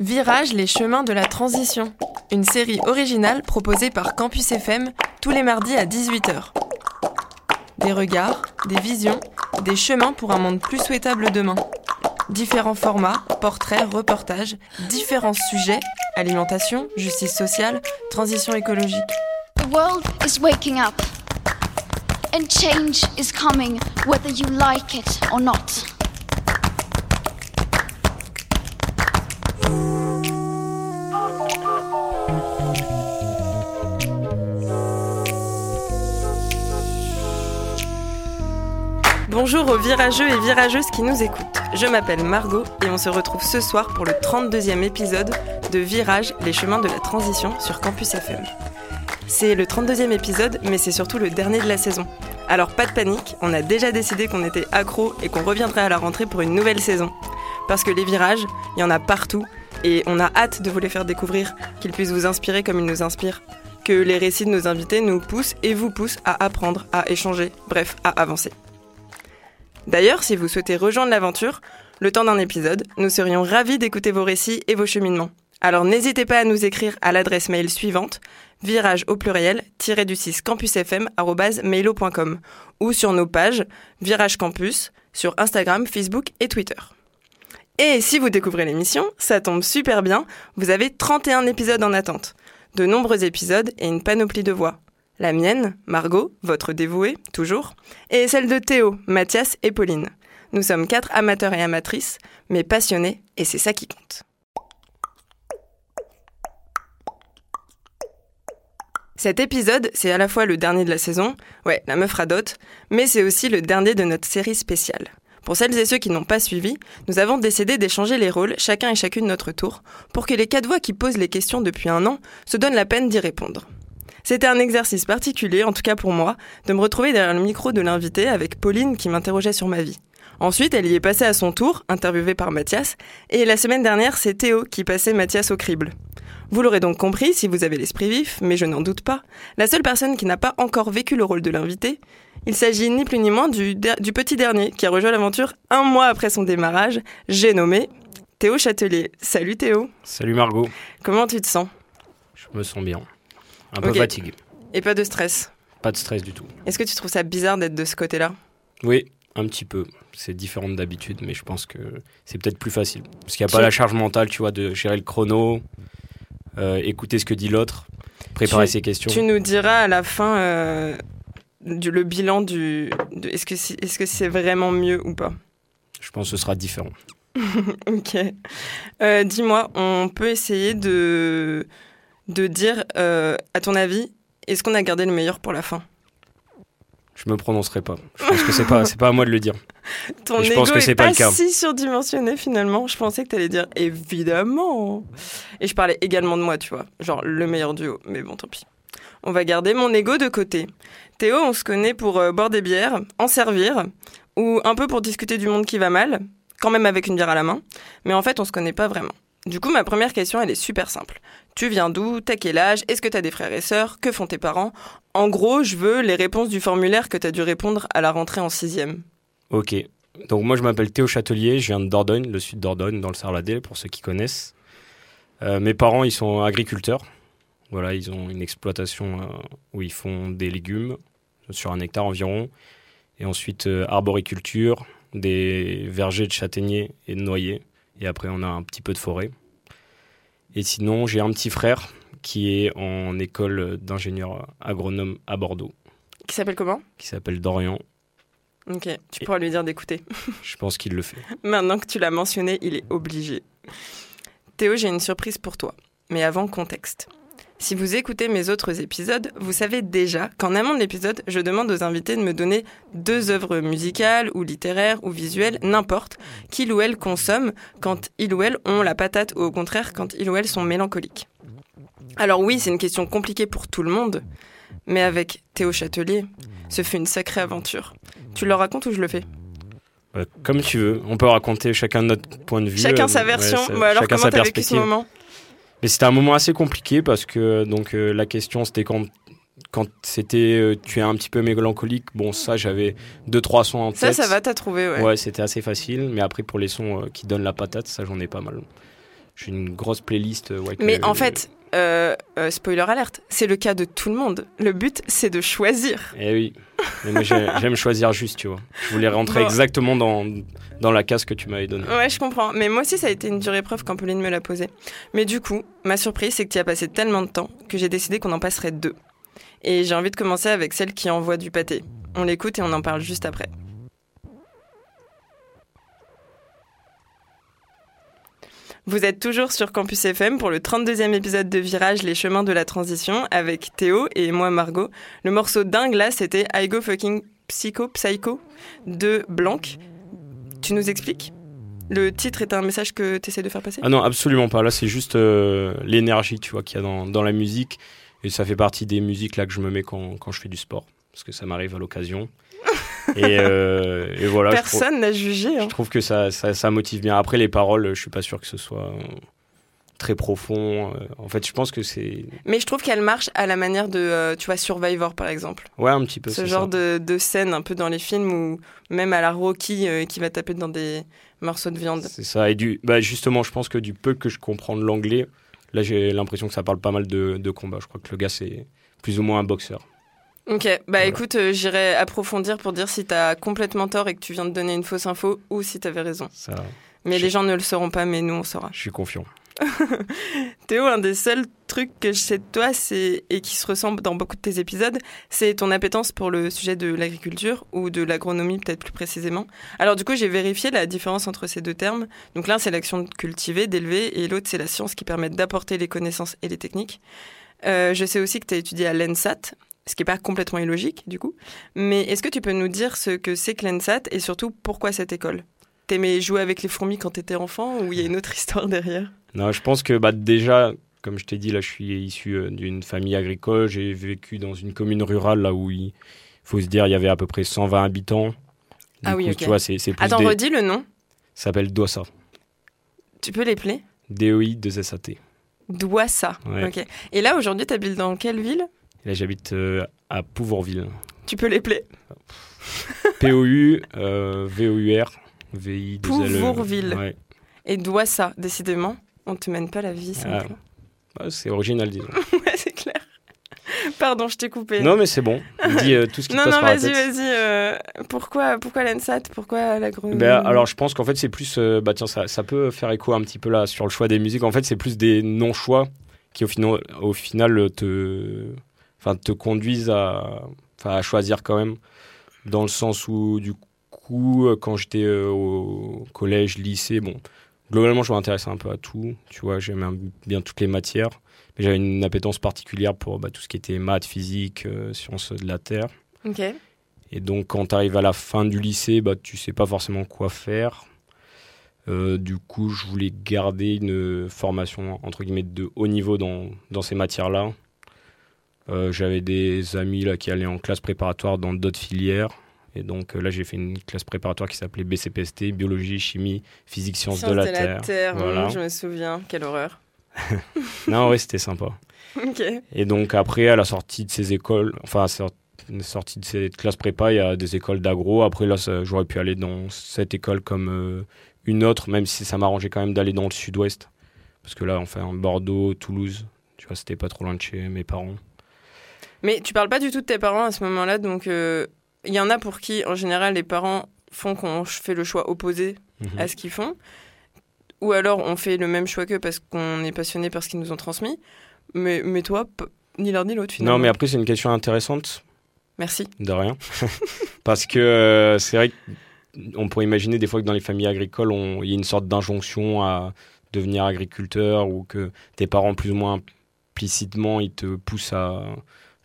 Virage les chemins de la transition, une série originale proposée par Campus FM tous les mardis à 18h. Des regards, des visions, des chemins pour un monde plus souhaitable demain. Différents formats, portraits, reportages, différents sujets, alimentation, justice sociale, transition écologique. The world is waking up. And change is coming, whether you like it or not. Bonjour aux virageux et virageuses qui nous écoutent. Je m'appelle Margot et on se retrouve ce soir pour le 32e épisode de Virage, les chemins de la transition sur Campus FM. C'est le 32e épisode, mais c'est surtout le dernier de la saison. Alors pas de panique, on a déjà décidé qu'on était accro et qu'on reviendrait à la rentrée pour une nouvelle saison. Parce que les virages, il y en a partout et on a hâte de vous les faire découvrir, qu'ils puissent vous inspirer comme ils nous inspirent. Que les récits de nos invités nous poussent et vous poussent à apprendre, à échanger, bref, à avancer. D'ailleurs, si vous souhaitez rejoindre l'aventure, le temps d'un épisode, nous serions ravis d'écouter vos récits et vos cheminements. Alors n'hésitez pas à nous écrire à l'adresse mail suivante virage au pluriel du 6 campusfm@mailo.com ou sur nos pages Virage Campus sur Instagram, Facebook et Twitter. Et si vous découvrez l'émission, ça tombe super bien, vous avez 31 épisodes en attente. De nombreux épisodes et une panoplie de voix. La mienne, Margot, votre dévouée, toujours, et celle de Théo, Mathias et Pauline. Nous sommes quatre amateurs et amatrices, mais passionnés, et c'est ça qui compte. Cet épisode, c'est à la fois le dernier de la saison, ouais, la meuf radote, mais c'est aussi le dernier de notre série spéciale. Pour celles et ceux qui n'ont pas suivi, nous avons décidé d'échanger les rôles, chacun et chacune notre tour, pour que les quatre voix qui posent les questions depuis un an se donnent la peine d'y répondre. C'était un exercice particulier, en tout cas pour moi, de me retrouver derrière le micro de l'invité avec Pauline qui m'interrogeait sur ma vie. Ensuite, elle y est passée à son tour, interviewée par Mathias, et la semaine dernière, c'est Théo qui passait Mathias au crible. Vous l'aurez donc compris si vous avez l'esprit vif, mais je n'en doute pas, la seule personne qui n'a pas encore vécu le rôle de l'invité, il s'agit ni plus ni moins du, du petit dernier qui a rejoint l'aventure un mois après son démarrage, j'ai nommé Théo Châtelier. Salut Théo. Salut Margot. Comment tu te sens? Je me sens bien. Un peu fatigué. Et pas de stress Pas de stress du tout. Est-ce que tu trouves ça bizarre d'être de ce côté-là? Oui, un petit peu. C'est différent d'habitude, mais je pense que c'est peut-être plus facile. Parce qu'il n'y a pas la charge mentale, tu vois, de gérer le chrono, euh, écouter ce que dit l'autre, préparer ses questions. Tu nous diras à la fin euh, du, le bilan du. Est-ce que c'est est -ce c'est vraiment mieux ou pas? Je pense que ce sera différent. ok. Euh, dis-moi, on peut essayer de de dire, euh, à ton avis, est-ce qu'on a gardé le meilleur pour la fin? Je me prononcerai pas. Je pense que c'est pas, c'est pas à moi de le dire. Ton je pense que c'est pas, le cas. si surdimensionné finalement. Je pensais que tu allais dire évidemment. Et je parlais également de moi, tu vois, genre le meilleur duo. Mais bon, tant pis. On va garder mon ego de côté. Théo, on se connaît pour euh, boire des bières, en servir, ou un peu pour discuter du monde qui va mal, quand même avec une bière à la main. Mais en fait, on se connaît pas vraiment. Du coup, ma première question, elle est super simple. Tu viens d'où? T'as quel âge? Est-ce que t'as des frères et sœurs? Que font tes parents? En gros, je veux les réponses du formulaire que t'as dû répondre à la rentrée en sixième. Ok. Donc moi, je m'appelle Théo Châtelier, je viens de Dordogne, le sud Dordogne, dans le Sarladé, pour ceux qui connaissent. Euh, mes parents, ils sont agriculteurs. Voilà, ils ont une exploitation euh, où ils font des légumes sur un hectare environ. Et ensuite, euh, arboriculture, des vergers de châtaigniers et de noyers et après, on a un petit peu de forêt. Et sinon, j'ai un petit frère qui est en école d'ingénieur agronome à Bordeaux. Qui s'appelle comment? Qui s'appelle Dorian. Ok, tu pourras lui dire d'écouter. Je pense qu'il le fait. Maintenant que tu l'as mentionné, il est obligé. Théo, j'ai une surprise pour toi. Mais avant, contexte. Si vous écoutez mes autres épisodes, vous savez déjà qu'en amont de l'épisode, je demande aux invités de me donner deux œuvres musicales ou littéraires ou visuelles, n'importe, qu'il ou elles consomment quand ils ou elles ont la patate ou au contraire quand ils ou elles sont mélancoliques. Alors oui, c'est une question compliquée pour tout le monde, mais avec Théo Châtelier, ce fut une sacrée aventure. Tu le racontes ou je le fais? Comme tu veux. On peut raconter chacun notre point de vue. Chacun sa version. alors comment t'as vécu ce moment? Mais c'était un moment assez compliqué parce que donc euh, la question c'était quand quand c'était euh, tu es un petit peu mélancolique, bon ça j'avais deux trois sons en tête. Ça ça va, t'as trouvé ouais. Ouais, c'était assez facile, mais après pour les sons euh, qui donnent la patate, ça j'en ai pas mal. j'ai une grosse playlist. ouais, que- Mais en fait, euh, euh, spoiler alerte, c'est le cas de tout le monde. Le but, c'est de choisir. Eh oui. Mais moi, j'aime choisir juste, tu vois. Je voulais rentrer Bon. exactement dans, dans la case que tu m'avais donnée. Ouais, je comprends. Mais moi aussi, ça a été une dure épreuve quand Pauline me l'a posée. Mais du coup, ma surprise, c'est que tu y as passé tellement de temps que j'ai décidé qu'on en passerait deux. Et j'ai envie de commencer avec celle qui envoie du pâté. On l'écoute et on en parle juste après. Vous êtes toujours sur Campus FM pour le 32e épisode de Virage, les chemins de la transition, avec Théo et moi Margot. Le morceau dingue là, c'était I Go Fucking Psycho, Psycho de Blanc. Tu nous expliques? Le titre est un message que tu essaies de faire passer? Ah non, absolument pas. Là, c'est juste euh, l'énergie, tu vois, qu'il y a dans, dans la musique. Et ça fait partie des musiques là que je me mets quand, quand je fais du sport. Parce que ça m'arrive à l'occasion. Et, euh, et voilà. Personne n'a jugé. hein. Je trouve que ça, ça, ça motive bien. Après, les paroles, je suis pas sûr que ce soit euh, très profond. Euh, En fait, je pense que c'est. Mais je trouve qu'elle marche à la manière de, euh, tu vois, Survivor par exemple. Ouais, un petit peu. Ce genre de, de scène un peu dans les films ou même à la Rocky euh, qui va taper dans des morceaux de viande. C'est ça. Et du, bah, justement, je pense que du peu que je comprends de l'anglais, là, j'ai l'impression que ça parle pas mal de, de combat. Je crois que le gars, c'est plus ou moins un boxeur. Ok, bah Voilà. écoute, euh, j'irai approfondir pour dire si t'as complètement tort et que tu viens de donner une fausse info ou si t'avais raison. Ça, Mais les gens ne le sauront pas, mais nous on saura. je suis confiant. Théo, un des seuls trucs que je sais de toi, c'est et qui se ressemble dans beaucoup de tes épisodes, c'est ton appétence pour le sujet de l'agriculture ou de l'agronomie peut-être plus précisément. Alors du coup, j'ai vérifié la différence entre ces deux termes. Donc l'un, c'est l'action de cultiver, d'élever, et l'autre, c'est la science qui permet d'apporter les connaissances et les techniques. Euh, je sais aussi que tu as étudié à l'ENSAT, ce qui n'est pas complètement illogique du coup. Mais est-ce que tu peux nous dire ce que c'est que l'ENSAT et surtout pourquoi cette école? T'aimais jouer avec les fourmis quand t'étais enfant ou il y a une autre histoire derrière? Non, je pense que bah, déjà, comme je t'ai dit, là, je suis issu euh, d'une famille agricole. J'ai vécu dans une commune rurale là où il faut se dire il y avait à peu près 120 habitants. Du Ah oui, coup, ok. Tu vois, c'est c'est plus Attends, des- redis le nom. Ça s'appelle Doissa. Tu peux l'épeler DOI 2 SAT. Douassa. Ouais. Ok. Et là, aujourd'hui, tu habites dans quelle ville? Là, j'habite euh, à Pouvourville. Tu peux l'épeler P-O-U, euh, V-O-U-R, V-I, 2 L, E. Pouvourville. Ouais. Et Douassa, décidément, on te mène pas la vie simple. Ah. Ouais, c'est original, disons. ouais, c'est clair. Pardon, je t'ai coupé. non, mais c'est bon. Dis euh, tout ce qui non, te passe non, par la vas-y, tête. vas-y. euh, pourquoi, pourquoi l'ENSAT? Pourquoi l'agronomie Ben, alors, je pense qu'en fait, c'est plus. euh, bah, tiens, ça, ça peut faire écho un petit peu là sur le choix des musiques. En fait, c'est plus des non-choix qui, au final, au final te, enfin, te conduisent à, choisir quand même. Dans le sens où, du coup, euh, quand j'étais euh, au collège, lycée, bon, globalement, je m'intéressais un peu à tout. Tu vois, j'aimais bien toutes les matières. Mais j'avais une appétence particulière pour bah, tout ce qui était maths, physique, euh, sciences de la Terre. Ok. Et donc, quand tu arrives à la fin du lycée, bah, tu sais pas forcément quoi faire. Euh, du coup, je voulais garder une formation entre guillemets de haut niveau dans, dans ces matières-là. Euh, J'avais des amis là qui allaient en classe préparatoire dans d'autres filières. Et donc euh, là, j'ai fait une classe préparatoire qui s'appelait BCPST, biologie, chimie, physique, sciences, de la Terre. Voilà. hum, je me souviens. Quelle horreur. non, ouais, c'était sympa. Et donc après, à la sortie de ces écoles, enfin à la sortie de cette classe prépa, il y a des écoles d'agro. Après là, j'aurais pu aller dans cette école comme euh, une autre, même si ça m'arrangeait quand même d'aller dans le sud-ouest. Parce que là, enfin, Bordeaux, Toulouse, tu vois, c'était pas trop loin de chez mes parents. Mais tu parles pas du tout de tes parents à ce moment-là, donc euh, il y en a pour qui, en général, les parents font qu'on fait le choix opposé Mhm. à ce qu'ils font. Ou alors on fait le même choix qu'eux parce qu'on est passionné par ce qu'ils nous ont transmis. Mais, mais toi, ni l'un ni l'autre finalement. Non, mais après, c'est une question intéressante, Merci. de rien. Parce que euh, c'est vrai qu'on pourrait imaginer des fois que dans les familles agricoles, il y a une sorte d'injonction à devenir agriculteur ou que tes parents, plus ou moins implicitement, ils te poussent à,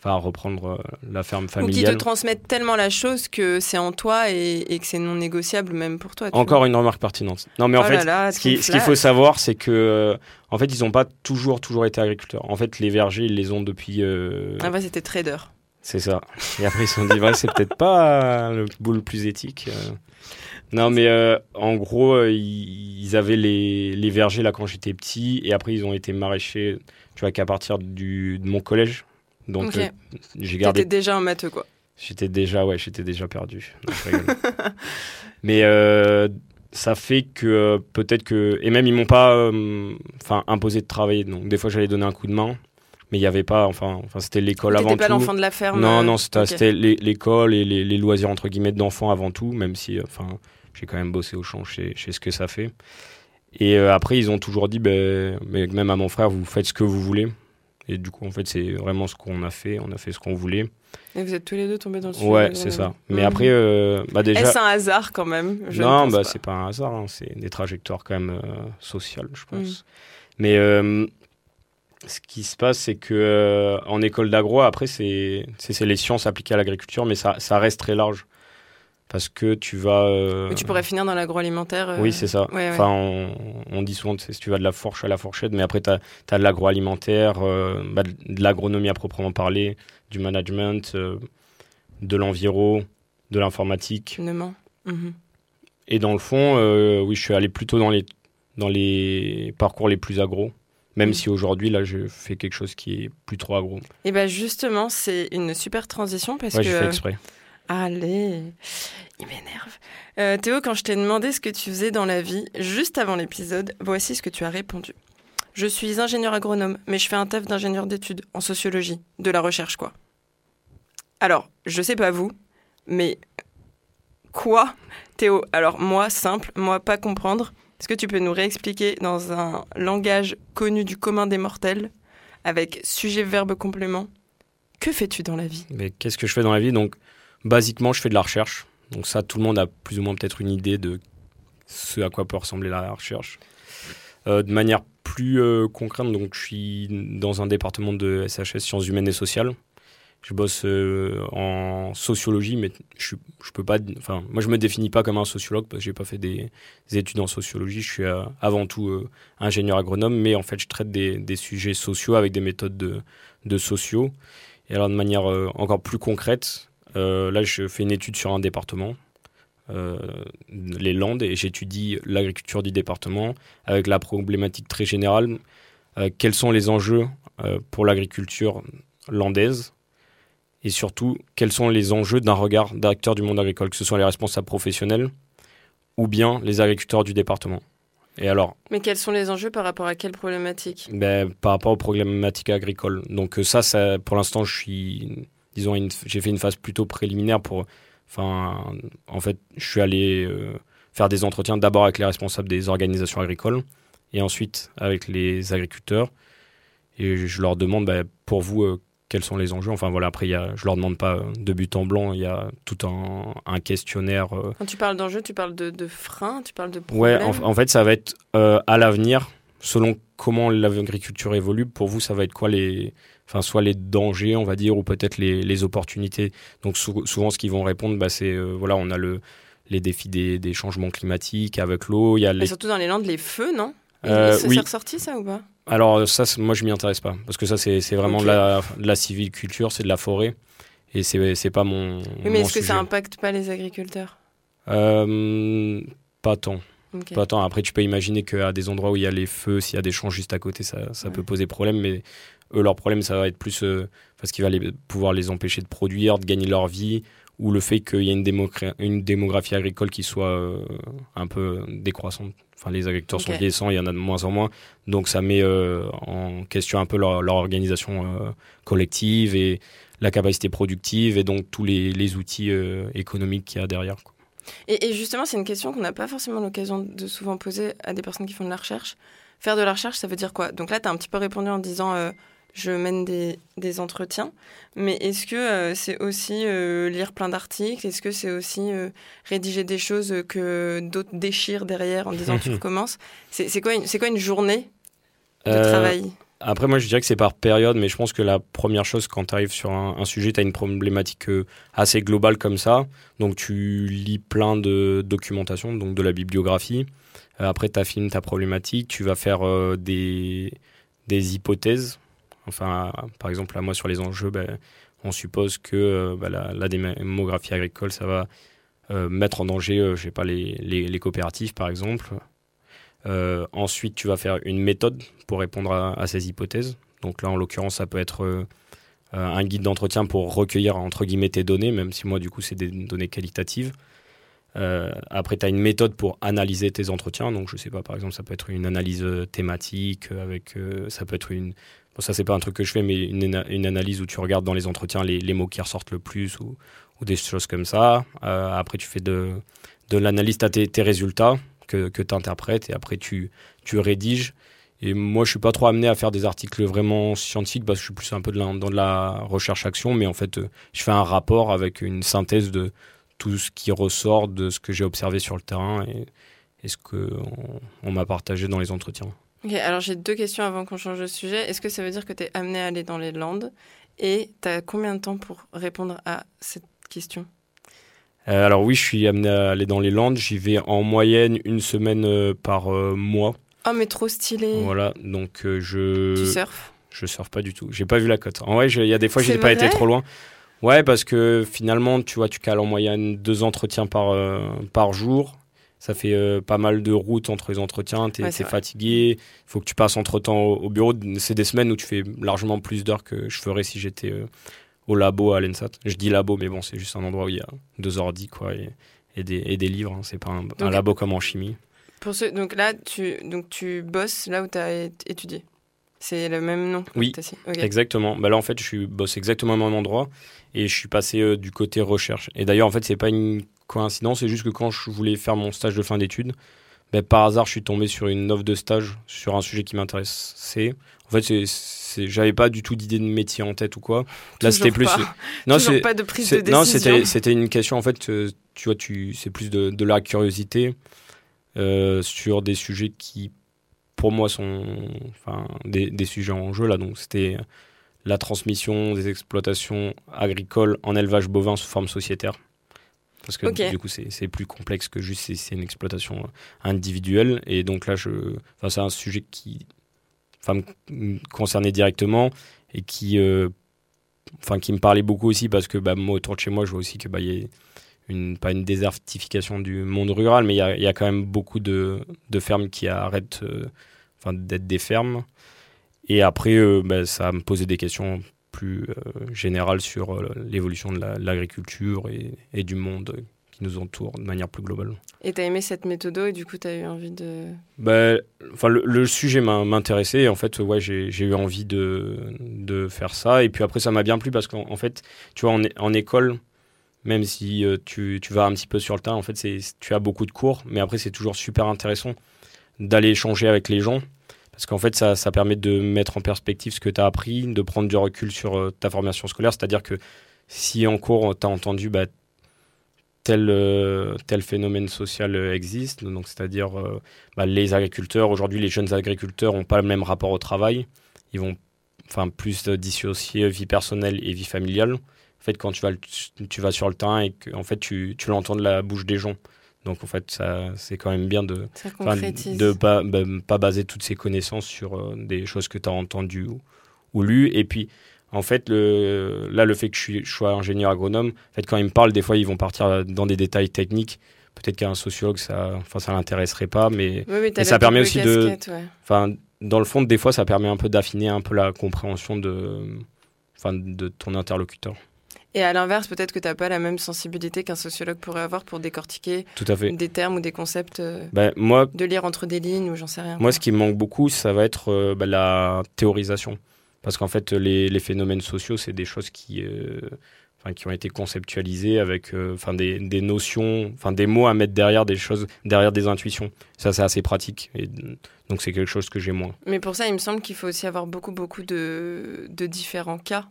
enfin, reprendre euh, la ferme Ou qui familiale. te transmettent tellement la chose que c'est en toi et, et que c'est non négociable même pour toi. Encore une remarque pertinente. Non, mais en Oh fait, là là, ce qu'il faut savoir, c'est que, euh, en fait, ils n'ont pas toujours, toujours été agriculteurs. En fait, les vergers, ils les ont depuis. euh. Ah bah c'était trader. C'est ça. Et après, ils se sont dit, ouais, c'est peut-être pas le bout le plus éthique. Non, mais euh, en gros, ils ils avaient les, les vergers là quand j'étais petit, et après, ils ont été maraîchers, tu vois, qu'à partir du, de mon collège. Donc, euh, j'ai gardé T'étais déjà en matheux quoi. J'étais déjà, ouais, j'étais déjà perdu. Non, je rigole. Mais euh, ça fait que euh, peut-être que et même ils m'ont pas enfin imposé de travailler donc des fois j'allais donner un coup de main mais il y avait pas enfin enfin c'était l'école avant pas tout l'enfant de la ferme non non c'était l'école et les, les loisirs entre guillemets d'enfants avant tout même si enfin j'ai quand même bossé au champ je sais, je sais ce que ça fait et euh, après ils ont toujours dit mais même à mon frère vous faites ce que vous voulez et du coup en fait c'est vraiment ce qu'on a fait on a fait ce qu'on voulait Et vous êtes tous les deux tombés dans le sujet. ouais de c'est ça mais après euh, bah déjà Est-ce un hasard quand même? Je non, pense bah c'est pas un hasard, hein, c'est des trajectoires quand même euh, sociales, je pense. Mm. Mais euh, ce qui se passe, c'est que euh, en école d'agro, après, c'est les sciences appliquées à l'agriculture, mais ça, ça reste très large. Parce que tu vas. euh, tu pourrais finir dans l'agroalimentaire. euh, Oui, c'est ça. ouais, ouais. Enfin, on, on dit souvent, si tu vas de la fourche à la fourchette, mais après, tu as, de l'agroalimentaire, euh, bah, de l'agronomie à proprement parler, du management, euh, de l'enviro, de l'informatique. Mhm. Et dans le fond, oui, je suis allé plutôt dans les, dans les parcours les plus agro. Même Mm. si aujourd'hui, là, je fais quelque chose qui est plus trop agro. Et ben justement, c'est une super transition parce Ouais, que. j'ai fait exprès. Allez, il m'énerve. Euh, Théo, quand je t'ai demandé ce que tu faisais dans la vie, juste avant l'épisode, voici ce que tu as répondu. Je suis ingénieur agronome, mais je fais un taf d'ingénieur d'études en sociologie, de la recherche quoi. Alors, je sais pas vous, mais quoi Théo, alors moi, simple, moi pas comprendre, est-ce que tu peux nous réexpliquer dans un langage connu du commun des mortels, avec sujet, verbe, complément? Que fais-tu dans la vie? Mais qu'est-ce que je fais dans la vie? Donc, basiquement, je fais de la recherche. Donc ça, tout le monde a plus ou moins peut-être une idée de ce à quoi peut ressembler la recherche. Euh, de manière plus euh, concrète, donc je suis dans un département de SHS, sciences humaines et sociales. Je bosse euh, en sociologie, mais je, je peux pas. Enfin, moi, je me définis pas comme un sociologue parce que j'ai pas fait des, des études en sociologie. Je suis avant tout ingénieur agronome, mais en fait, je traite des, des sujets sociaux avec des méthodes de, de sociaux. Et alors, de manière encore plus concrète, là, je fais une étude sur un département, euh, les Landes, et j'étudie l'agriculture du département avec la problématique très générale. euh, quels sont les enjeux euh, pour l'agriculture landaise et surtout quels sont les enjeux d'un regard d'acteurs du monde agricole, que ce soit les responsables professionnels ou bien les agriculteurs du département. Et alors, Mais quels sont les enjeux par rapport à quelle problématique? Ben, par rapport aux problématiques agricoles. Donc euh, ça, ça pour l'instant, je suis, disons, une- j'ai fait une phase plutôt préliminaire pour, enfin, en fait, je suis allé euh, faire des entretiens d'abord avec les responsables des organisations agricoles et ensuite avec les agriculteurs. Et je leur demande, ben, pour vous, euh, quels sont les enjeux? Enfin voilà, après, y a, je leur demande pas euh, de but en blanc, il y a tout un, un questionnaire. euh, Quand tu parles d'enjeux, tu parles de, de freins, tu parles de Ouais, en, en fait, ça va être euh, à l'avenir, selon comment l'agriculture évolue. Pour vous, ça va être quoi les, enfin, soit les dangers, on va dire, ou peut-être les, les opportunités. Donc sou- souvent, ce qu'ils vont répondre, bah, c'est euh, voilà, on a le, les défis des, des changements climatiques avec l'eau. Il y a surtout dans les Landes, les feux, non? Euh, oui. s'est ressorti ça ou pas? Alors ça, c'est- moi, je m'y intéresse pas, parce que ça, c'est c'est vraiment de, la, de la civiculture, c'est de la forêt, et c'est c'est pas mon. Oui, mais est-ce que ça impacte pas les agriculteurs? Euh, Pas tant. Pas tant. Après, tu peux imaginer qu'à des endroits où il y a les feux, s'il y a des champs juste à côté, ça, ça Ouais. peut poser problème. Mais eux, leur problème, ça va être plus euh, parce qu'il va les, pouvoir les empêcher de produire, de gagner leur vie, ou le fait qu'il y ait une, démogra- une démographie agricole qui soit euh, un peu décroissante. Enfin, les agriculteurs sont vieillissants, il y en a de moins en moins. Donc, ça met euh, en question un peu leur, leur organisation euh, collective et la capacité productive et donc tous les, les outils économiques qu'il y a derrière. quoi. Et, et justement, c'est une question qu'on n'a pas forcément l'occasion de souvent poser à des personnes qui font de la recherche. Faire de la recherche, ça veut dire quoi? Donc là, tu as un petit peu répondu en disant je mène des, des entretiens. Mais est-ce que euh, c'est aussi euh, lire plein d'articles? Est-ce que c'est aussi euh, rédiger des choses que d'autres déchirent derrière en disant tu recommences C'est c'est quoi, une- c'est quoi une journée de travail? Après, moi, je dirais que c'est par période, mais je pense que la première chose, quand tu arrives sur un, un sujet, tu as une problématique assez globale comme ça. Donc, tu lis plein de documentation, donc de la bibliographie. Après, tu affines ta problématique. Tu vas faire des, des hypothèses. Enfin, par exemple, là, moi, sur les enjeux, ben, on suppose que euh, ben, la, démographie agricole, ça va euh, mettre en danger, euh, les, coopératives, par exemple. Ensuite, tu vas faire une méthode pour répondre à, ces hypothèses. Donc là, en l'occurrence, ça peut être un guide d'entretien pour recueillir entre guillemets tes données, même si moi, du coup, c'est des données qualitatives. Euh, après, tu as une méthode pour analyser tes entretiens. Donc, je sais pas, par exemple, ça peut être une analyse euh, thématique, euh, avec, ça peut être une. Bon, ça, c'est pas un truc que je fais, mais une, analyse où tu regardes dans les entretiens les, mots qui ressortent le plus ou, des choses comme ça. après, tu fais de, l'analyse, tu as tes, résultats que, que tu interprètes et après, tu, rédiges. Et moi, je suis pas trop amené à faire des articles vraiment scientifiques parce que je suis plus un peu dans de la recherche-action, mais en fait, je fais un rapport avec une synthèse de tout ce qui ressort de ce que j'ai observé sur le terrain et, ce qu'on on, m'a partagé dans les entretiens. Ok, alors j'ai deux questions avant qu'on change de sujet. Est-ce que ça veut dire que tu es amené à aller dans les Landes Et tu as combien de temps pour répondre à cette question? Euh, Alors oui, je suis amené à aller dans les Landes. J'y vais en moyenne une semaine euh, par euh, mois. Oh, mais trop stylé. Voilà, donc je. Tu surfes? Je surfe pas du tout. J'ai pas vu la côte. En vrai, il y a des fois, j'ai pas été trop loin. Ouais, parce que finalement, tu vois, tu cales en moyenne deux entretiens par, euh, par jour. Ça fait euh, pas mal de routes entre les entretiens. Tu es, fatigué. Il faut que tu passes entre temps au, bureau. C'est des semaines où tu fais largement plus d'heures que je ferais si j'étais euh, au labo à l'ENSAT. Je dis labo, mais bon, c'est juste un endroit où il y a deux ordi quoi, et, des, et des livres. Hein. C'est pas un, labo comme en chimie. Pour ce, donc là, tu, donc tu bosses là où tu as étudié? C'est le même nom Oui, exactement. Bah là, en fait, je bosse exactement au même endroit et je suis passé euh, du côté recherche. Et d'ailleurs, en fait, c'est pas une coïncidence, c'est juste que quand je voulais faire mon stage de fin d'études, bah, par hasard, je suis tombé sur une offre de stage sur un sujet qui m'intéressait. En fait, c'est, j'avais pas du tout d'idée de métier en tête ou quoi. Là, c'était plus. Non, c'est pas de prise de décision. Non, c'était, c'était une question. En fait, euh, tu vois, tu, c'est plus de, de la curiosité euh, sur des sujets qui pour moi sont enfin, des, des, sujets en jeu là. Donc c'était la transmission des exploitations agricoles en élevage bovin sous forme sociétaire. Parce que du coup, c'est plus complexe que juste c'est une exploitation individuelle. Et donc là, je, enfin, c'est un sujet qui enfin, me concernait directement et qui, euh, enfin, qui me parlait beaucoup aussi parce que bah, moi, autour de chez moi, je vois aussi que bah, y a une, pas une désertification du monde rural, mais il y a, y a, quand même beaucoup de, de fermes qui arrêtent euh, enfin, d'être des fermes. Et après, euh, bah, ça me posé des questions plus euh, générales sur l'évolution de l'agriculture et, et, du monde qui nous entoure de manière plus globale. Et tu as aimé cette méthode et du coup tu as eu envie de... Enfin, le, le sujet m'intéressait et en fait ouais, j'ai eu envie de, de, faire ça et puis après ça m'a bien plu parce qu'en fait tu vois en, en école même si euh, tu, tu, vas un petit peu sur le terrain, en fait, tu as beaucoup de cours, mais après, c'est toujours super intéressant d'aller échanger avec les gens, parce qu'en fait, ça, ça, permet de mettre en perspective ce que tu as appris, de prendre du recul sur euh, ta formation scolaire, c'est-à-dire que si en cours, tu as entendu bah, tel, euh, tel phénomène social existe, donc c'est-à-dire bah, les agriculteurs, aujourd'hui, les jeunes agriculteurs n'ont pas le même rapport au travail, ils vont enfin plus dissocier vie personnelle et vie familiale. Fait, quand tu vas, tu vas sur le terrain et que en fait, tu, tu l'entends de la bouche des gens. Donc, en fait, ça, c'est quand même bien de ne pas, bah, pas baser toutes ces connaissances sur euh, des choses que tu as entendues ou, ou lues. Et puis, en fait, le, là, le fait que je, suis, sois ingénieur agronome, en fait, quand ils me parlent, des fois, ils vont partir dans des détails techniques. Peut-être qu'un sociologue, ça, enfin, ça l'intéresserait pas, mais, ça permet aussi de, enfin, dans le fond, des fois, ça permet un peu d'affiner un peu la compréhension de, de ton interlocuteur. Et à l'inverse, peut-être que tu n'as pas la même sensibilité qu'un sociologue pourrait avoir pour décortiquer Tout à fait. des termes ou des concepts euh, ben, moi, de lire entre des lignes ou j'en sais rien. Moi, ce qui me manque beaucoup, ça va être euh, ben, la théorisation. Parce qu'en fait, les, les, phénomènes sociaux, c'est des choses qui, euh, qui ont été conceptualisées avec enfin des, des, notions, enfin des mots à mettre derrière des choses, derrière des intuitions. Ça, c'est assez pratique. Et donc, c'est quelque chose que j'ai moins. Mais pour ça, il me semble qu'il faut aussi avoir beaucoup, beaucoup de, de différents cas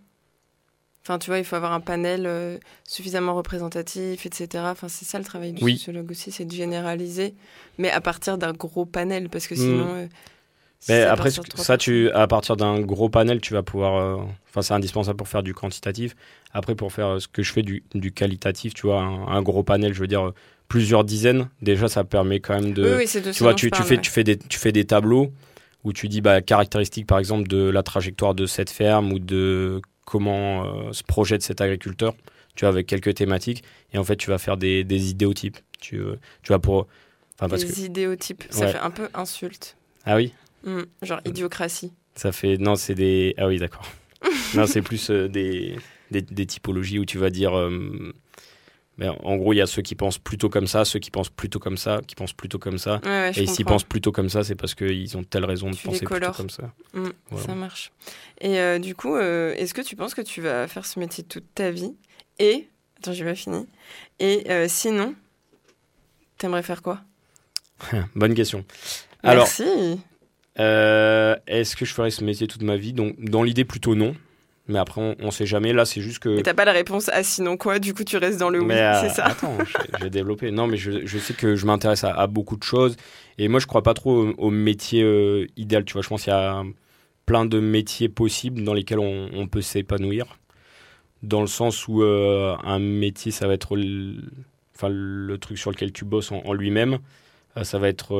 Enfin, tu vois, il faut avoir un panel euh, suffisamment représentatif, etc. Enfin, c'est ça le travail du sociologue aussi, c'est de généraliser, mais à partir d'un gros panel, parce que sinon. Hmm. Euh, mais après, ça, tu, à partir d'un gros panel, tu vas pouvoir. Euh, enfin, c'est indispensable pour faire du quantitatif. Après, pour faire ce que je fais du, du qualitatif, tu vois, un, gros panel, je veux dire plusieurs dizaines. Déjà, ça permet quand même de. Oui, de tu vois, tu, tu fais, tu fais des, tu fais des tableaux où tu dis bah, caractéristiques, par exemple, de la trajectoire de cette ferme ou de comment euh, se projette cet agriculteur, tu vois, avec quelques thématiques, et en fait, tu vas faire des, des idéotypes. Tu, euh, tu vas pour. Parce des idéotypes, ça fait un peu insulte. Ah oui? Mmh, Genre idiocratie. Ça fait. Non, c'est des. Ah oui, d'accord. non, c'est plus euh, des, des, des, typologies où tu vas dire. Mais en gros, il y a ceux qui pensent plutôt comme ça, ceux qui pensent plutôt comme ça, qui pensent plutôt comme ça. Ouais, ouais, et s'ils pensent plutôt comme ça, c'est parce qu'ils ont telle raison de Tu les penser plutôt comme ça. Mm, Voilà. Ça marche. Et euh, du coup, euh, est-ce que tu penses que tu vas faire ce métier toute ta vie Et, attends, j'ai pas fini. Et euh, sinon, t'aimerais faire quoi? Bonne question. Alors, Merci. est-ce que je ferais ce métier toute ma vie? Donc, dans l'idée, plutôt non. Mais après, on, on sait jamais. Là, c'est juste que. Mais t'as pas la réponse à sinon quoi, du coup tu restes dans le oui, euh, c'est ça. Attends, j'ai- développé. Non, mais je, je sais que je m'intéresse à, à beaucoup de choses. Et moi, je crois pas trop au, au métier euh, idéal. Tu vois, je pense qu'il y a plein de métiers possibles dans lesquels on, on peut s'épanouir. Dans le sens où euh, un métier, ça va être le, enfin, le truc sur lequel tu bosses en, en lui-même. Ça va être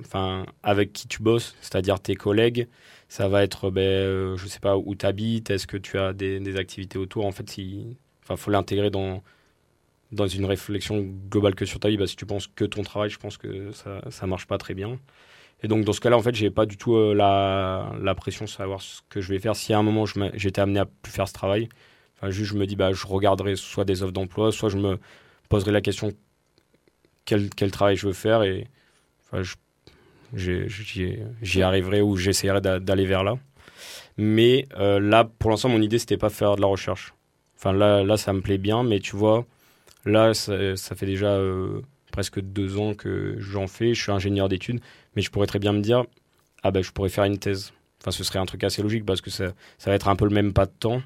enfin, avec qui tu bosses, c'est-à-dire tes collègues. Ça va être, ben, euh, je sais pas, où tu habites, est-ce que tu as des, activités autour. En fait, il faut l'intégrer dans, dans une réflexion globale que sur ta vie. Si tu penses que ton travail, je pense que ça ça marche pas très bien. Et donc dans ce cas-là, en fait, j'ai pas du tout euh, la, la pression de savoir ce que je vais faire. Si à un moment j'étais amené à plus faire ce travail, juste je me dis bah je regarderai soit des offres d'emploi, soit je me poserai la question quel, quel travail je veux faire et j'y arriverai ou j'essaierai d'a- d'aller vers là. Mais euh, là, pour l'instant, mon idée c'était pas faire de la recherche. Enfin là, là, ça me plaît bien, mais tu vois, là, ça, fait déjà euh, presque deux ans que j'en fais. Je suis ingénieur d'études, mais je pourrais très bien me dire, ah ben, je pourrais faire une thèse. Enfin, ce serait un truc assez logique parce que ça, ça va être un peu le même pas de temps.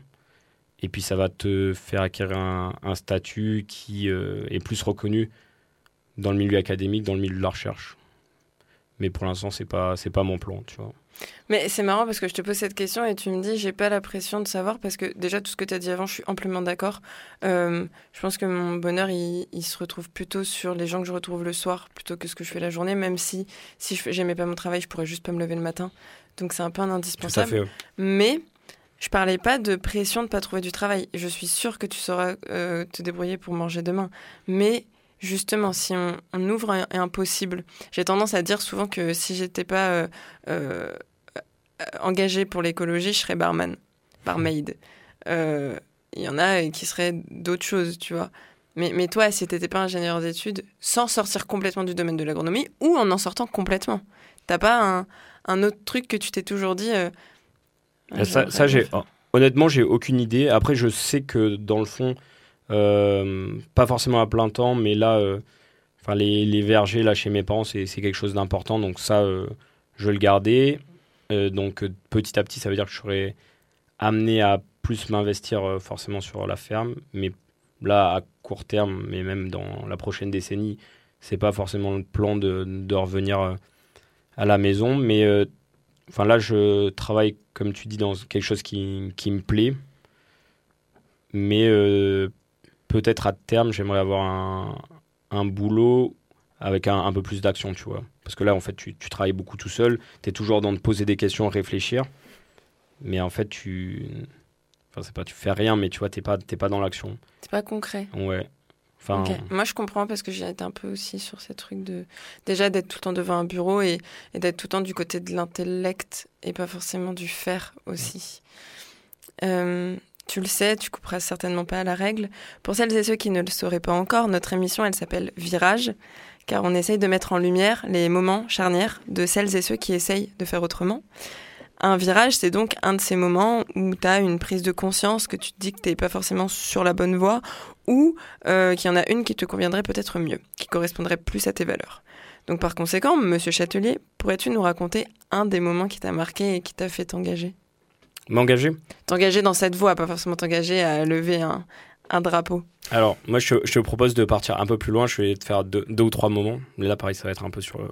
Et puis, ça va te faire acquérir un, un statut qui euh, est plus reconnu dans le milieu académique, dans le milieu de la recherche. Mais pour l'instant, c'est pas, c'est pas mon plan, tu vois. Mais c'est marrant parce que je te pose cette question et tu me dis j'ai pas la pression de savoir parce que déjà tout ce que tu as dit avant, je suis amplement d'accord. Euh, je pense que mon bonheur il, il se retrouve plutôt sur les gens que je retrouve le soir plutôt que ce que je fais la journée, même si si je j'aimais pas mon travail, je pourrais juste pas me lever le matin. Donc c'est un peu un Tout à indispensable. fait. Mais je parlais pas de pression de pas trouver du travail. Je suis sûre que tu sauras euh, te débrouiller pour manger demain. Mais justement, si on, on ouvre un, un possible, j'ai tendance à dire souvent que si j'étais pas euh, euh, engagée pour l'écologie, je serais barman, barmaid. Euh, Il y en a qui seraient d'autres choses, tu vois. Mais, mais toi, si t'étais pas ingénieur d'études, sans sortir complètement du domaine de l'agronomie, ou en en sortant complètement, t'as pas un, un autre truc que tu t'es toujours dit euh, Et ça, ça, j'ai honnêtement, j'ai aucune idée. Après, je sais que dans le fond, euh, pas forcément à plein temps, mais là, euh, enfin les, les vergers là chez mes parents, c'est quelque chose d'important. Donc ça, euh, je le garder. Euh, donc euh, petit à petit, ça veut dire que je serai amené à plus m'investir euh, forcément sur la ferme. Mais là, à court terme, mais même dans la prochaine décennie, c'est pas forcément le plan de, revenir euh, à la maison. Mais euh, là, je travaille, comme tu dis, dans quelque chose qui, me plaît. Mais euh, peut-être à terme, j'aimerais avoir un, un boulot avec un, un peu plus d'action, tu vois. Parce que là, en fait, tu, tu travailles beaucoup tout seul. Tu es toujours dans de poser des questions, réfléchir. Mais en fait, tu... Enfin, c'est pas tu fais rien, mais tu vois, t'es pas, t'es pas dans l'action. C'est pas concret. Ouais. Enfin. Moi, je comprends parce que j'ai été un peu aussi sur ces trucs de. Déjà, d'être tout le temps devant un bureau et, et d'être tout le temps du côté de l'intellect et pas forcément du faire aussi. Euh, tu le sais, tu couperas certainement pas à la règle. Pour celles et ceux qui ne le sauraient pas encore, notre émission, elle s'appelle Virage, car on essaye de mettre en lumière les moments charnières de celles et ceux qui essayent de faire autrement. Un virage, c'est donc un de ces moments où tu as une prise de conscience, que tu te dis que tu n'es pas forcément sur la bonne voie, ou euh, qu'il y en a une qui te conviendrait peut-être mieux, qui correspondrait plus à tes valeurs. Donc par conséquent, Monsieur Châtelier, pourrais-tu nous raconter un des moments qui t'a marqué et qui t'a fait t'engager? M'engager T'engager dans cette voie, pas forcément t'engager à lever un, un drapeau. Alors, moi, je, je te propose de partir un peu plus loin. Je vais te faire deux, deux ou trois moments. Mais là, pareil, ça va être un peu sur. le-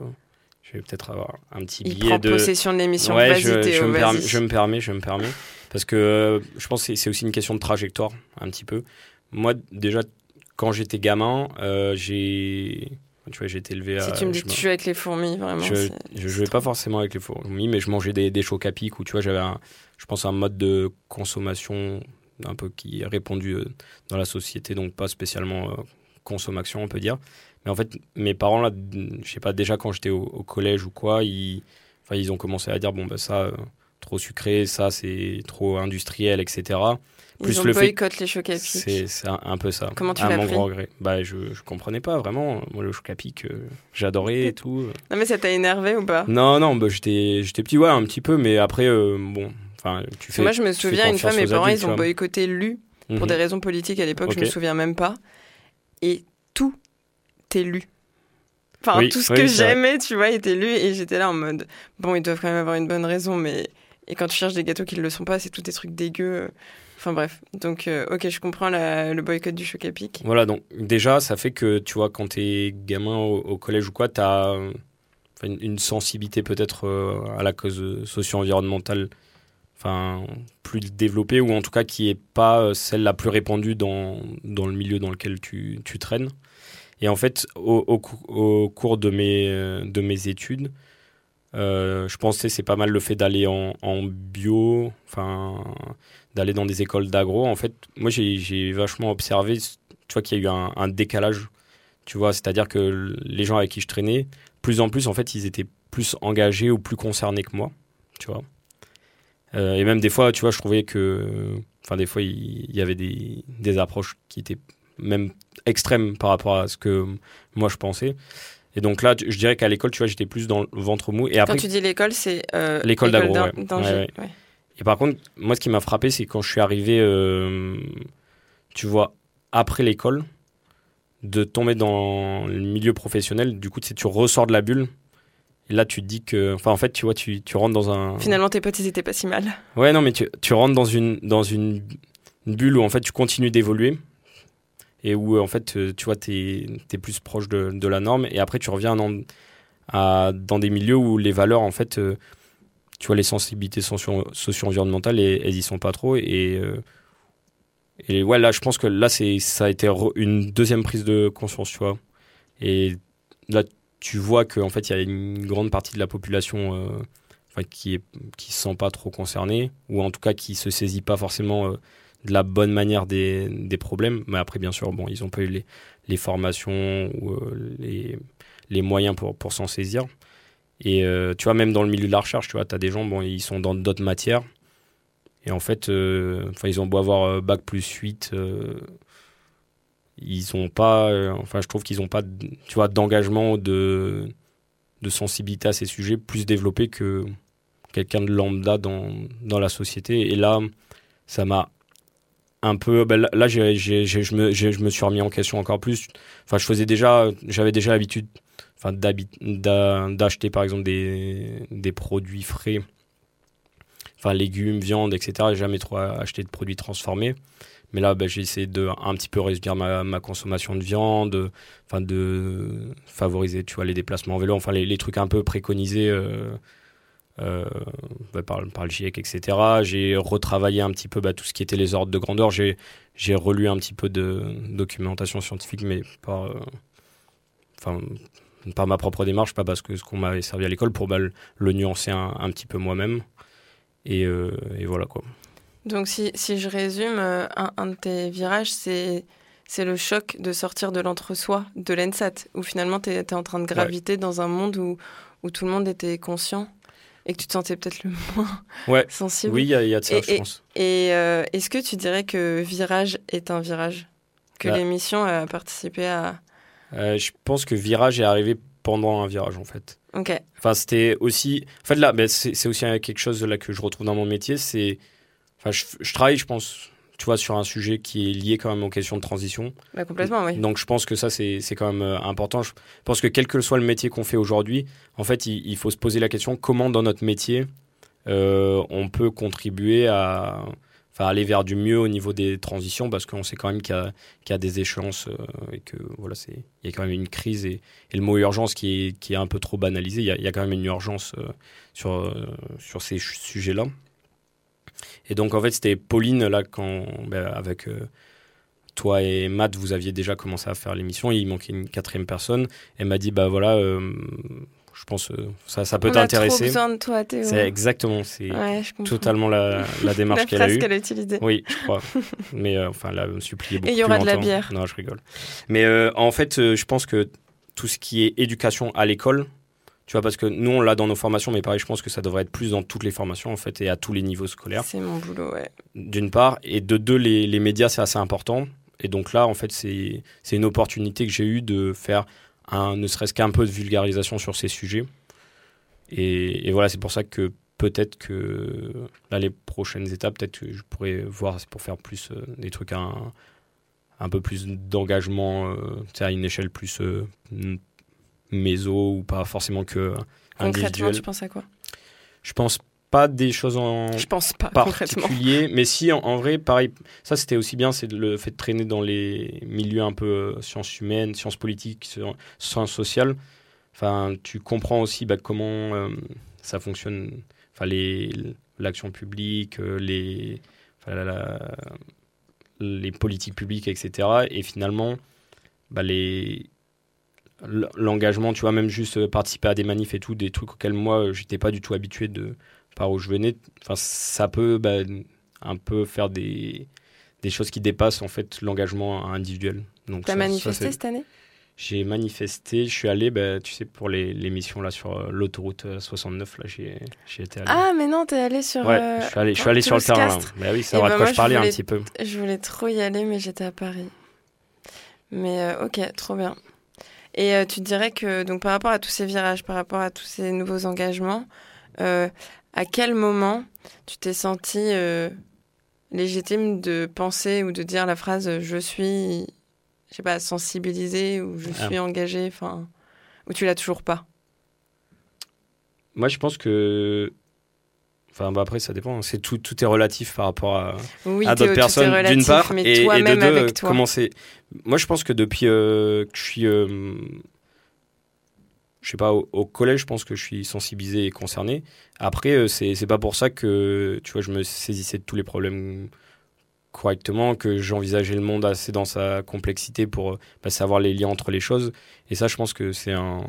Je vais peut-être avoir un petit Il billet prend de. possession de l'émission. Ouais, je, je me je me permets, je me permets. Parce que euh, je pense que c'est- aussi une question de trajectoire, un petit peu. Moi, déjà, quand j'étais gamin, euh, j'ai. Tu vois, j'ai été élevé à. Si tu me dis que tu joues avec les fourmis, vraiment. je, jouais pas forcément avec les fourmis, mais je mangeais des, des chocs à pic où tu vois, j'avais un, je pense, un mode de consommation un peu qui est répandu euh, dans la société, donc pas spécialement euh, consommation, on peut dire. Mais en fait, mes parents, là, je sais pas, déjà quand j'étais au, au collège ou quoi, ils, enfin, ils ont commencé à dire, bon, bah ça, euh, trop sucré, ça, c'est trop industriel, etc. Plus Ils ont le fait boycotté les chocs à pic. C'est un, un peu ça. Comment tu à l'as pris grand regret. Bah, je, je comprenais pas vraiment. Moi, le choc à pic, euh, j'adorais et tout. Non, mais ça t'a énervé ou pas? Non, non, bah, j'étais j'étais petit, ouais, un petit peu, mais après, euh, bon, enfin, tu Parce fais. que moi, je me souviens, une fois, mes parents, adultes, ils ont boycotté Lu pour Mhm. des raisons politiques à l'époque, je me souviens même pas. Et tout est lu. Enfin, Oui, tout ce oui, que j'aimais, tu vois, était lu. Et j'étais là en mode, bon, ils doivent quand même avoir une bonne raison, mais. Et quand tu cherches des gâteaux qui ne le sont pas, c'est tous des trucs dégueux. Enfin bref. Donc, euh, ok, je comprends la- le boycott du choc à pic. Voilà, donc déjà, ça fait que, tu vois, quand t'es gamin au, au collège ou quoi, t'as une, une sensibilité peut-être euh, à la cause socio-environnementale enfin, plus développée, ou en tout cas qui est pas euh, celle la plus répandue dans, dans le milieu dans lequel tu, tu traînes. Et en fait, au, au cou- au cours de mes, euh, de mes études, euh, je pensais c'est pas mal le fait d'aller en, en bio, enfin d'aller dans des écoles d'agro. En fait, moi j'ai j'ai vachement observé, tu vois qu'il y a eu un, un décalage, tu vois, c'est-à-dire que les gens avec qui je traînais, plus en plus en fait ils étaient plus engagés ou plus concernés que moi, tu vois. Euh, et même des fois, tu vois, je trouvais que, enfin des fois il il y avait des, des approches qui étaient même extrêmes par rapport à ce que moi je pensais. Et donc là, je dirais qu'à l'école, tu vois, j'étais plus dans le ventre mou. Et après, Quand tu dis l'école, c'est. euh, L'école d'agro, ouais. Et par contre, moi, ce qui m'a frappé, c'est quand je suis arrivé, euh, tu vois, après l'école, de tomber dans le milieu professionnel. Du coup, tu sais, tu ressors de la bulle. Et là, tu te dis que. Enfin, en fait, tu vois, tu, tu rentres dans un. Finalement, tes potes, ils étaient pas si mal. Ouais, non, mais tu, tu rentres dans une, dans une, une bulle où, en fait, tu continues d'évoluer. Et où, en fait, euh, tu vois, tu es, plus proche de, de la norme. Et après, tu reviens dans, à, dans des milieux où les valeurs, en fait, euh, tu vois, les sensibilités socio- socio-environnementales, elles, elles y sont pas trop. Et, euh, et ouais, là, je pense que là, ça a été une deuxième prise de conscience, tu vois. Et là, tu vois qu'en fait, il y a une grande partie de la population euh, qui qui se sent pas trop concernée, ou en tout cas qui se saisit pas forcément euh, de la bonne manière des, des problèmes. Mais après, bien sûr, bon, ils ont pas eu les, les formations ou euh, les, les moyens pour, pour s'en saisir. Et tu vois, même dans le milieu de la recherche, tu vois, as des gens, bon, ils sont dans d'autres matières. Et en fait, ils ont beau avoir bac plus 8, euh, ils ont pas, euh, enfin, je trouve qu'ils ont pas, tu vois, d'engagement, de, de sensibilité à ces sujets plus développé que quelqu'un de lambda dans, dans la société. Et là, ça m'a un peu. ben là, j'ai- je, me, je me suis remis en question encore plus. Enfin, je faisais déjà, j'avais déjà l'habitude enfin, d'acheter par exemple des, des produits frais, enfin légumes, viande, etc. J'ai jamais trop acheté de produits transformés. Mais là, ben, j'ai essayé de un petit peu réduire ma, ma consommation de viande, enfin de favoriser, les déplacements en vélo, enfin les, trucs un peu préconisés euh, euh, bah, par, le GIEC, etc. J'ai retravaillé un petit peu bah, tout ce qui était les ordres de grandeur. J'ai relu un petit peu de documentation scientifique, mais par, euh, ma propre démarche, pas parce que ce qu'on m'avait servi à l'école, pour le, nuancer un, petit peu moi-même. Et voilà quoi. Donc, si, si je résume, euh, un, un de tes virages, c'est. C'est le choc de sortir de l'entre-soi, de l'ENSAT, où finalement tu es, en train de graviter dans un monde où, où tout le monde était conscient et que tu te sentais peut-être le moins Ouais. sensible. Oui, il y, a- il y a de ça, Et- je pense. Et euh, est-ce que tu dirais que Virage est un virage? Que Bah. l'émission a participé à. Euh, je pense que virage est arrivé pendant un virage en fait. Ok. Enfin, c'était aussi. En fait, là, c'est c'est aussi quelque chose là que je retrouve dans mon métier. C'est. Enfin, je, je travaille, je pense, tu vois, sur un sujet qui est lié quand même aux questions de transition. Bah, complètement, oui. Donc, je pense que ça, c'est c'est quand même euh, important. Je pense que quel que soit le métier qu'on fait aujourd'hui, en fait, il, il faut se poser la question comment, dans notre métier, euh, on peut contribuer à. Enfin, aller vers du mieux au niveau des transitions, parce qu'on sait quand même qu'il y, a- qu'il y a des échéances euh, et que voilà, c'est il y a quand même une crise et, et le mot urgence qui est, qui est un peu trop banalisé. Il y a, il y a quand même une urgence euh, sur, sur ces sujets-là. Et donc, en fait, c'était Pauline, là, quand, ben, avec euh, toi et Matt, vous aviez déjà commencé à faire l'émission. Il manquait une quatrième personne. Elle m'a dit, bah voilà, euh, je pense euh, ça, ça peut t'intéresser. besoin de toi, Théo. C'est exactement, c'est Ouais, totalement la, la démarche qu'elle a eue. qu'elle a utilisée. Oui, je crois. Mais euh, enfin, là, elle me suppliait beaucoup. il y aura de la bière. Non, je rigole. Mais en fait, je pense que tout ce qui est éducation à l'école, Tu vois, parce que nous, on l'a dans nos formations, mais pareil, je pense que ça devrait être plus dans toutes les formations, en fait, et à tous les niveaux scolaires. C'est mon boulot, ouais. D'une part, et de deux, les, les médias, c'est assez important. Et donc là, en fait, c'est une opportunité que j'ai eue de faire un, ne serait-ce qu'un peu de vulgarisation sur ces sujets. Et, et voilà, c'est pour ça que peut-être que là, les prochaines étapes, peut-être que je pourrais voir c'est pour faire plus euh, des trucs un, un peu plus d'engagement, euh, à une échelle plus euh, méso ou pas forcément que Concrètement, tu penses à quoi? Je pense pas des choses en Je pense pas, particulier, mais si en, en vrai, pareil, ça c'était aussi bien, c'est le fait de traîner dans les milieux un peu euh, sciences humaines, sciences politiques, sci- sciences sociales. Enfin, tu comprends aussi bah, comment euh, ça fonctionne, enfin les l'action publique, euh, les enfin, la- la- les politiques publiques, etc. Et finalement, bah, les l'engagement, tu vois, même juste euh, participer à des manifs et tout, des trucs auxquels moi euh, j'étais pas du tout habitué de par où je venais, enfin ça peut bah, un peu faire des des choses qui dépassent en fait l'engagement individuel. Donc T'as ça- manifesté cette année? J'ai manifesté, je suis allé, bah, tu sais, pour les, les missions là sur euh, l'autoroute euh, 69, là, j'ai j'ai été allé. Ah, mais non, t'es allé sur. ouais, euh, je suis allé, je suis allé sur le terrain. là. Bah oui, ça Eh va ben, de quoi je parlais un voulais- petit peu. Je voulais trop y aller, mais j'étais à Paris. Mais euh, ok, trop bien. Et euh, tu dirais que, donc par rapport à tous ces virages, par rapport à tous ces nouveaux engagements, euh, à quel moment tu t'es senti euh, légitime de penser ou de dire la phrase je suis, je sais pas, sensibilisé ou je Ah. suis engagé, enfin, ou tu l'as toujours pas? Moi, je pense que. Enfin, bah après, ça dépend. C'est tout, tout est relatif par rapport à, Oui, à d'autres tout est personnes, d'une part, mais et, et de toi-même deux, avec toi. comment c'est. Moi, je pense que depuis euh, que je suis. euh, je sais pas, au, au collège, je pense que je suis sensibilisé et concerné. Après, euh, c'est c'est pas pour ça que, tu vois, je me saisissais de tous les problèmes correctement, que j'envisageais le monde assez dans sa complexité pour euh, bah, savoir les liens entre les choses. Et ça, je pense que c'est un,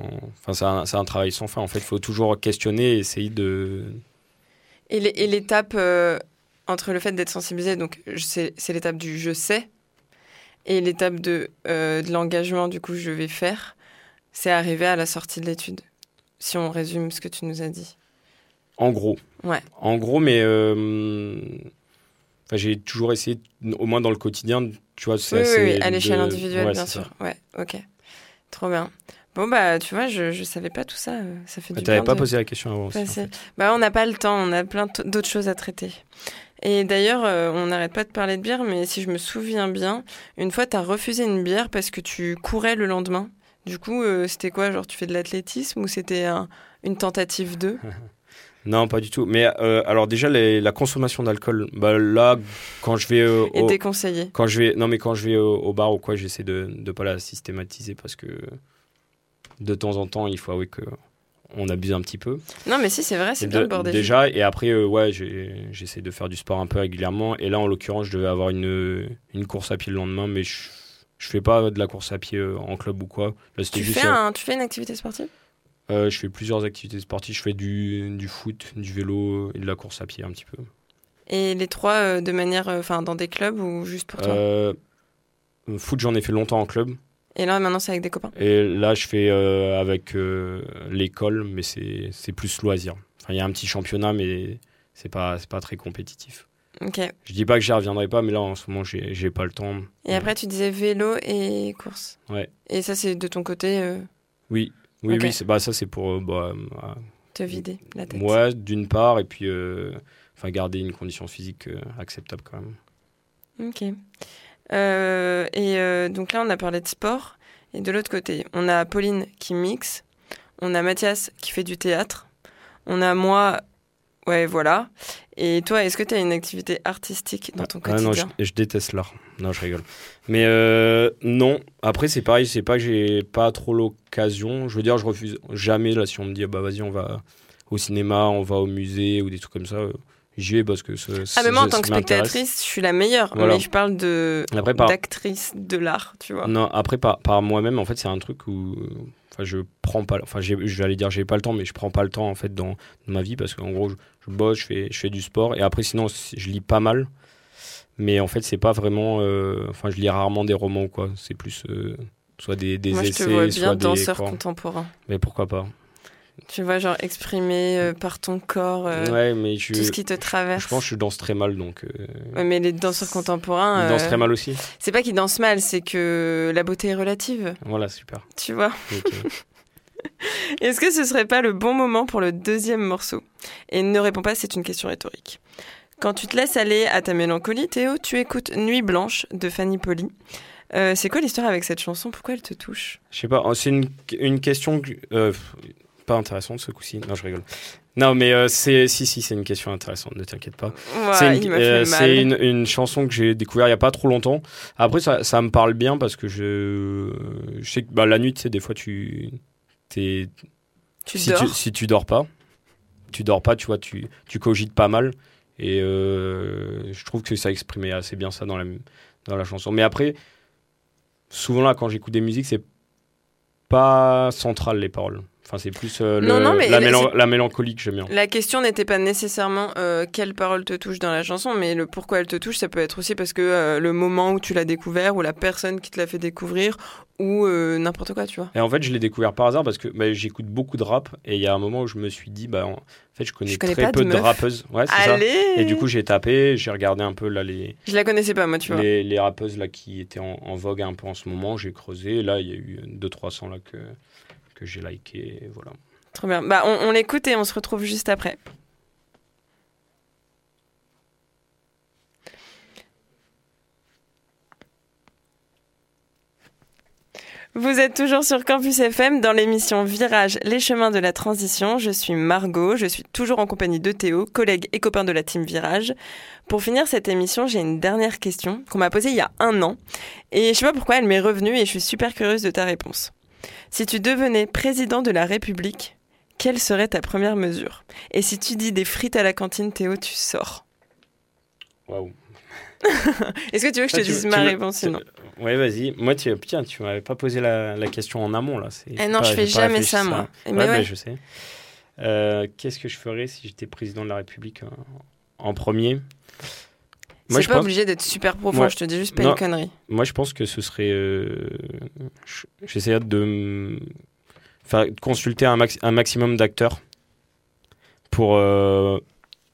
enfin, c'est un, un travail sans fin. En fait, il faut toujours questionner et essayer de. Et l'é- et l'étape euh, entre le fait d'être sensibilisé, donc c'est l'étape du je sais, et l'étape de, euh, de l'engagement, du coup je vais faire, c'est arrivé à la sortie de l'étude. Si on résume ce que tu nous as dit. En gros. Ouais. En gros, mais euh, enfin, j'ai toujours essayé, au moins dans le quotidien, tu vois, c'est Oui, assez oui, à l'échelle de- individuelle, ouais, bien ça. sûr. Ouais, ok. Trop bien. Bon, bah, tu vois, je, je savais pas tout ça. euh, Ça fait Mais du bien pas de- posé la question avant aussi. en passer. fait. Bah, on n'a pas le temps, on a plein d'autres choses à traiter. Et d'ailleurs, euh, on n'arrête pas de parler de bière, mais si je me souviens bien, une fois, tu as refusé une bière parce que tu courais le lendemain. Du coup, euh, c'était quoi Genre, tu fais de l'athlétisme ou c'était un- une tentative de? Non, pas du tout. Mais euh, alors déjà, les- la consommation d'alcool, bah, là, quand je vais euh, et au, déconseillé quand je vais, non mais quand je vais au, au bar ou quoi, j'essaie de ne pas la systématiser parce que de temps en temps, il faut avouer que on abuse un petit peu. Non, mais si, c'est vrai, c'est bien de- le bordel. Déjà, et après, euh, ouais, j'essaie de faire du sport un peu régulièrement. Et là, en l'occurrence, je devais avoir une, une course à pied le lendemain, mais je, je fais pas de la course à pied euh, en club ou quoi. Là, Tu juste. fais, euh, un, tu fais une activité sportive? Euh, je fais plusieurs activités sportives. Je fais du, du foot, du vélo et de la course à pied un petit peu. Et les trois de manière. Enfin, dans des clubs ou juste pour toi? Foot, j'en ai fait longtemps en club. Et là, maintenant, c'est avec des copains Et là, je fais euh, avec euh, l'école, mais c'est plus loisir. Enfin, il y a un petit championnat, mais c'est pas, pas très compétitif. Ok. Je dis pas que j'y reviendrai pas, mais là, en ce moment, j'ai pas le temps. Et après, tu disais vélo et course. Ouais. Et ça, c'est de ton côté, euh, Oui, oui, Ok. oui. Bah, ça, c'est pour euh, bah, te vider la tête. moi, d'une part, et puis enfin, garder une condition physique acceptable quand même. Ok. Euh, et euh, donc là, on a parlé de sport. Et de l'autre côté, on a Pauline qui mixe. On a Mathias qui fait du théâtre. On a moi. Ouais, voilà. Et toi, est-ce que tu as une activité artistique dans ton Ah non, quotidien je, je déteste l'art. Non, je rigole. Mais euh, non. Après, c'est pareil. C'est pas que j'ai pas trop l'occasion. Je veux dire, je refuse jamais là si on me dit ah bah vas-y, on va au cinéma, on va au musée ou des trucs comme ça. J'y vais parce que ça, Ah, mais moi, en tant que spectatrice, je suis la meilleure. Voilà. Mais je parle de par, d'actrice de l'art, tu vois. non, après par, par moi-même, en fait, c'est un truc où enfin, je prends pas. Enfin, je vais aller dire j'ai pas le temps, mais je prends pas le temps en fait dans, dans ma vie parce qu'en gros, je, je bosse, je fais, je fais du sport et après, sinon, je lis pas mal. Mais en fait, c'est pas vraiment. euh, Enfin, je lis rarement des romans quoi. C'est plus euh, soit des, des moi, je essais, te vois soit bien des. danseur quoi. contemporain. Mais pourquoi pas Tu vois, genre exprimer euh, par ton corps euh, Ouais, mais je, tout ce qui te traverse. je pense que je danse très mal, donc. euh, Ouais, mais les danseurs contemporains, ils dansent très mal aussi. c'est pas qu'ils dansent mal, c'est que la beauté est relative, Voilà, super. tu vois. Est-ce que ce serait pas le bon moment pour le deuxième morceau? Et ne réponds pas, c'est une question rhétorique. Quand tu te laisses aller à ta mélancolie, Théo, tu écoutes Nuit blanche de Fanny Poli. Euh, c'est quoi l'histoire avec cette chanson? Pourquoi elle te touche? Je sais pas, oh, c'est une, une question que- euh, pas intéressante ce coup-ci. Non, je rigole. Non, mais euh, c'est si si, c'est une question intéressante. Ne t'inquiète pas. Ouais, c'est une, euh, une, une chanson que j'ai découvert il y a pas trop longtemps. Après, ça, ça me parle bien parce que je, je sais que bah, la nuit, tu sais, des fois, tu, t'es, Tu si dors. tu si tu dors pas, tu dors pas, tu vois, tu, tu cogites pas mal. Et euh, je trouve que ça exprimait assez bien ça dans la, dans la chanson. Mais après, souvent là, quand j'écoute des musiques, c'est pas central les paroles. Enfin, c'est plus euh, le- Non, la, mélan- c'est- la mélancolie que j'aime bien. La question n'était pas nécessairement euh, quelle parole te touche dans la chanson, mais le pourquoi elle te touche, ça peut être aussi parce que euh, le moment où tu l'as découvert, ou la personne qui te l'a fait découvrir, ou n'importe quoi, tu vois. Et en fait, je l'ai découvert par hasard parce que bah, j'écoute beaucoup de rap et il y a un moment où je me suis dit, bah, en fait, je connais, Je connais très de peu de, rappeuses. Ouais, ça. Et du coup, j'ai tapé, j'ai regardé un peu là les, Je la connaissais pas, moi, tu vois. les, les rappeuses là qui étaient en, en vogue un peu en ce moment. J'ai creusé. Et là, il y a eu 200-300 là que, j'ai liké. Voilà. Trop bien. Bah, on, on l'écoute et on se retrouve juste après. Vous êtes toujours sur Campus FM dans l'émission Virage, les chemins de la transition. Je suis Margot, je suis toujours en compagnie de Théo, collègue et copain de la team Virage. Pour finir cette émission, j'ai une dernière question qu'on m'a posée il y a un an. Et je sais pas pourquoi elle m'est revenue et je suis super curieuse de ta réponse. Si tu devenais président de la République, quelle serait ta première mesure? Et si tu dis des frites à la cantine, Théo, tu sors. Waouh. Est-ce que tu veux que je Ah, te dise ma réponse sinon? Ouais, vas-y. Moi, tu, putain, tu m'avais pas posé la, la question en amont là. Eh non, pas- je fais jamais ça, moi. Eh, Ouais, mais ouais. je sais. Euh, Qu'est-ce que je ferais si j'étais président de la République euh, en premier? C'est je pas pense- obligé d'être super profond, je te dis juste pas Non. une connerie. Moi, je pense que ce serait. euh, je- J'essaierais de consulter un, max- un maximum d'acteurs pour euh,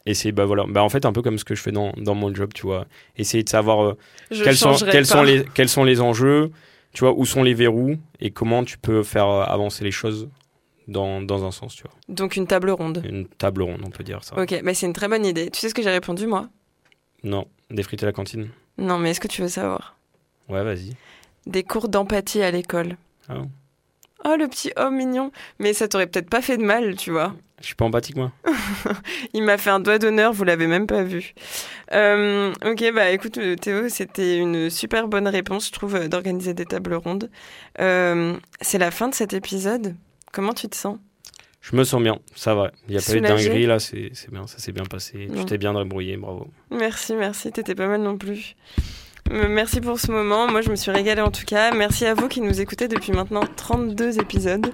essayer. Bah voilà. Bah en fait, un peu comme ce que je fais dans, dans mon job, tu vois. Essayer de savoir euh, quels sont quels sont les quels sont les enjeux, tu vois, où sont les verrous et comment tu peux faire euh, avancer les choses dans, dans un sens, tu vois. Donc une table ronde. Une table ronde, on peut dire ça. Ok, bah c'est une très bonne idée. Tu sais ce que j'ai répondu moi? Non, des frites à la cantine. Non, mais est-ce que tu veux savoir Ouais, vas-y. Des cours d'empathie à l'école. Ah. Oh, le petit homme mignon. Mais ça t'aurait peut-être pas fait de mal, tu vois. Je suis pas empathique moi. Il m'a fait un doigt d'honneur, vous l'avez même pas vu. Euh, ok, bah écoute euh, Théo, c'était une super bonne réponse, je trouve, euh, d'organiser des tables rondes. Euh, c'est la fin de cet épisode. Comment tu te sens? Je me sens bien, ça va. Il n'y a pas eu de dinguerie là, c'est bien, ça s'est bien passé. Tu t'es bien débrouillé, bravo. Merci, merci, t'étais pas mal non plus. Merci pour ce moment, moi je me suis régalée en tout cas. Merci à vous qui nous écoutez depuis maintenant 32 épisodes.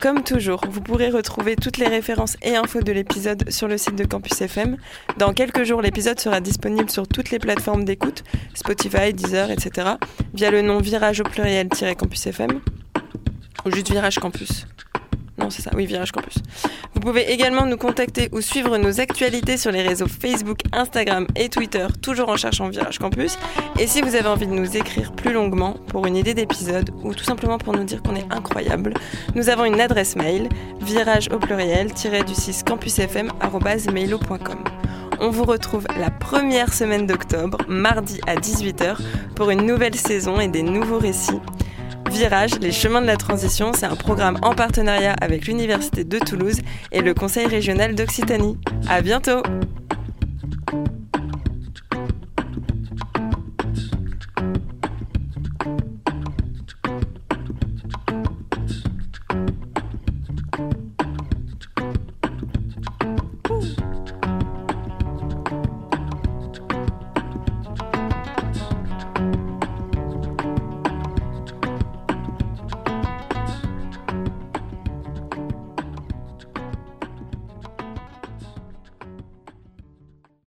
Comme toujours, vous pourrez retrouver toutes les références et infos de l'épisode sur le site de Campus FM. Dans quelques jours, l'épisode sera disponible sur toutes les plateformes d'écoute, Spotify, Deezer, etc. via le nom virage au pluriel-campus FM ou juste virage campus. Non, c'est ça, oui, Virage Campus. Vous pouvez également nous contacter ou suivre nos actualités sur les réseaux Facebook, Instagram et Twitter, toujours en cherchant Virage Campus. Et si vous avez envie de nous écrire plus longuement pour une idée d'épisode ou tout simplement pour nous dire qu'on est incroyable, nous avons une adresse mail virage au pluriel du 6 campusfm@mailo.com. On vous retrouve la première semaine d'octobre, mardi à 18h, pour une nouvelle saison et des nouveaux récits. Virage, les chemins de la transition, c'est un programme en partenariat avec l'Université de Toulouse et le Conseil régional d'Occitanie. À bientôt!